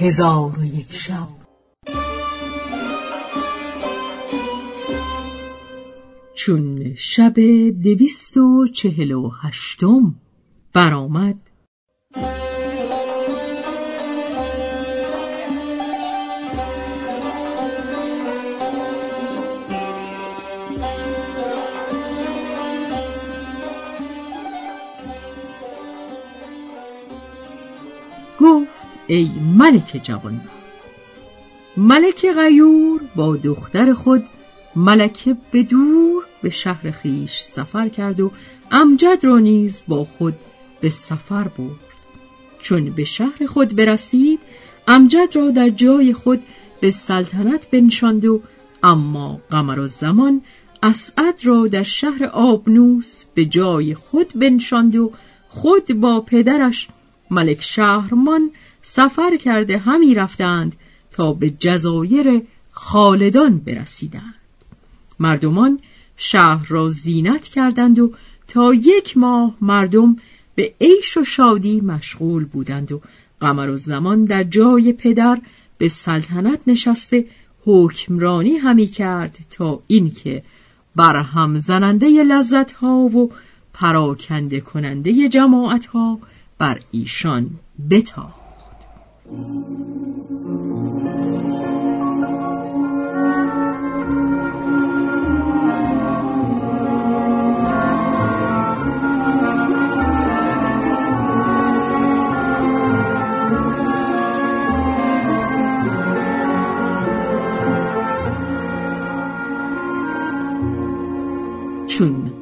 هزار و یک شب. چون شب دویست و چهل و هشتم برآمد. ای ملک جوان ملک غیور با دختر خود ملکه به دور به شهر خیش سفر کرد و امجد را نیز با خود به سفر برد. چون به شهر خود برسید امجد را در جای خود به سلطنت بنشاند و اما قمر زمان اسعد را در شهر آبنوس به جای خود بنشاند و خود با پدرش ملک شهرمان سفر کرده همی رفتند تا به جزایر خالدان برسیدند. مردمان شهر را زینت کردند و تا یک ماه مردم به عیش و شادی مشغول بودند و قمر و زمان در جای پدر به سلطنت نشسته حکمرانی همی کرد تا اینکه برهم زننده لذت ها و پراکنده کننده جماعت ها بر ایشان بتاخت چون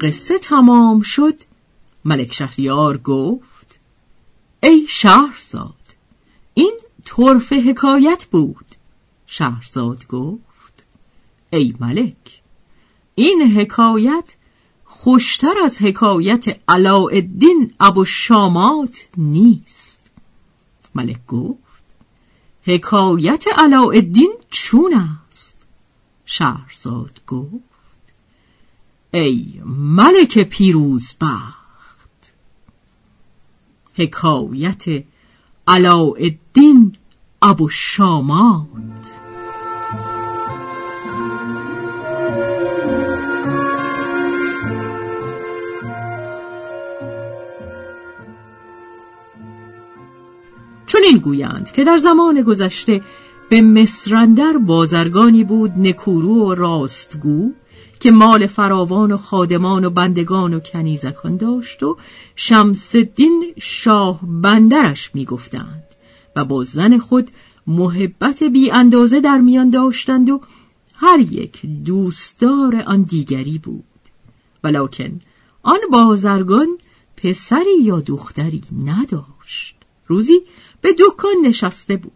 قصه تمام شد ملک شهریار گفت ای شهرزاد طرف حکایت بود. شهرزاد گفت ای ملک این حکایت خوشتر از حکایت علاءالدین ابو شامات نیست. ملک گفت حکایت علاءالدین چون است؟ شهرزاد گفت ای ملک پیروز بخت حکایت علاءالدین ابو شامات چون این گویند که در زمان گذشته به مصرندر بازرگانی بود نکورو و راستگو که مال فراوان و خادمان و بندگان و کنیزکان داشت و شمس الدین شاه بندرش می‌گفتند. و با زن خود محبت بی اندازه در میان داشتند و هر یک دوستدار آن دیگری بود. ولکن آن بازرگان پسری یا دختری نداشت. روزی به دکان نشسته بود.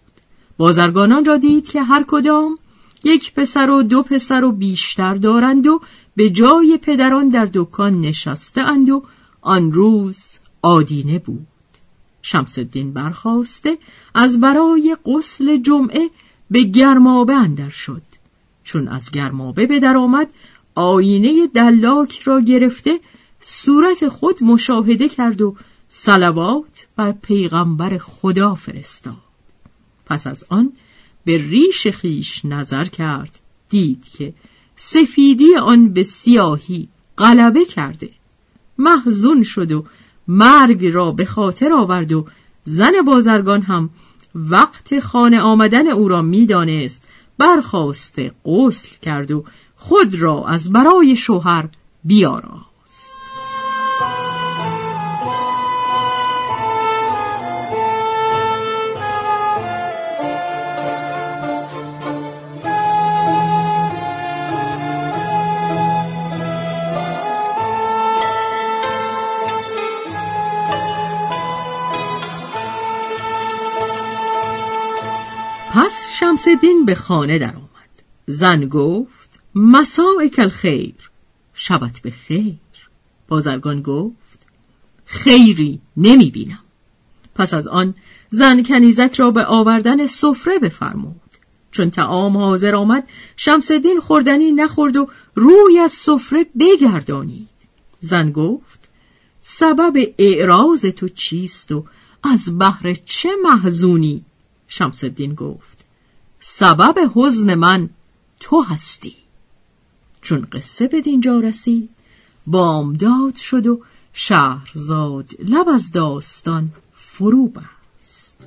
بازرگانان را دید که هر کدام یک پسر و دو پسر و بیشتر دارند و به جای پدران در دکان نشسته اند و آن روز آدینه بود. شمس الدین برخواسته از برای غسل جمعه به گرمابه اندر شد. چون از گرمابه به در آمد آینه دلاک را گرفته صورت خود مشاهده کرد و صلوات بر پیغمبر خدا فرستاد. پس از آن به ریش خیش نظر کرد دید که سفیدی آن به سیاهی غلبه کرده محزون شد و مرگ را به خاطر آورد و زن بازرگان هم وقت خانه آمدن او را می‌دانست برخواسته غسل کرد و خود را از برای شوهر بیاراست. پس شمسدین به خانه در آمد زن گفت مساء الخیر. شبت به خیر بازرگان گفت خیری نمی بینم پس از آن زن کنیزک را به آوردن سفره بفرمود. چون تعام حاضر آمد شمسدین خوردنی نخورد و روی از سفره بگردانید. زن گفت سبب اعراض تو چیست و از بحر چه محزونی شمس الدین گفت سبب حزن من تو هستی. چون قصه به دینجا رسید بامداد شد و شهرزاد لب از داستان فرو بست.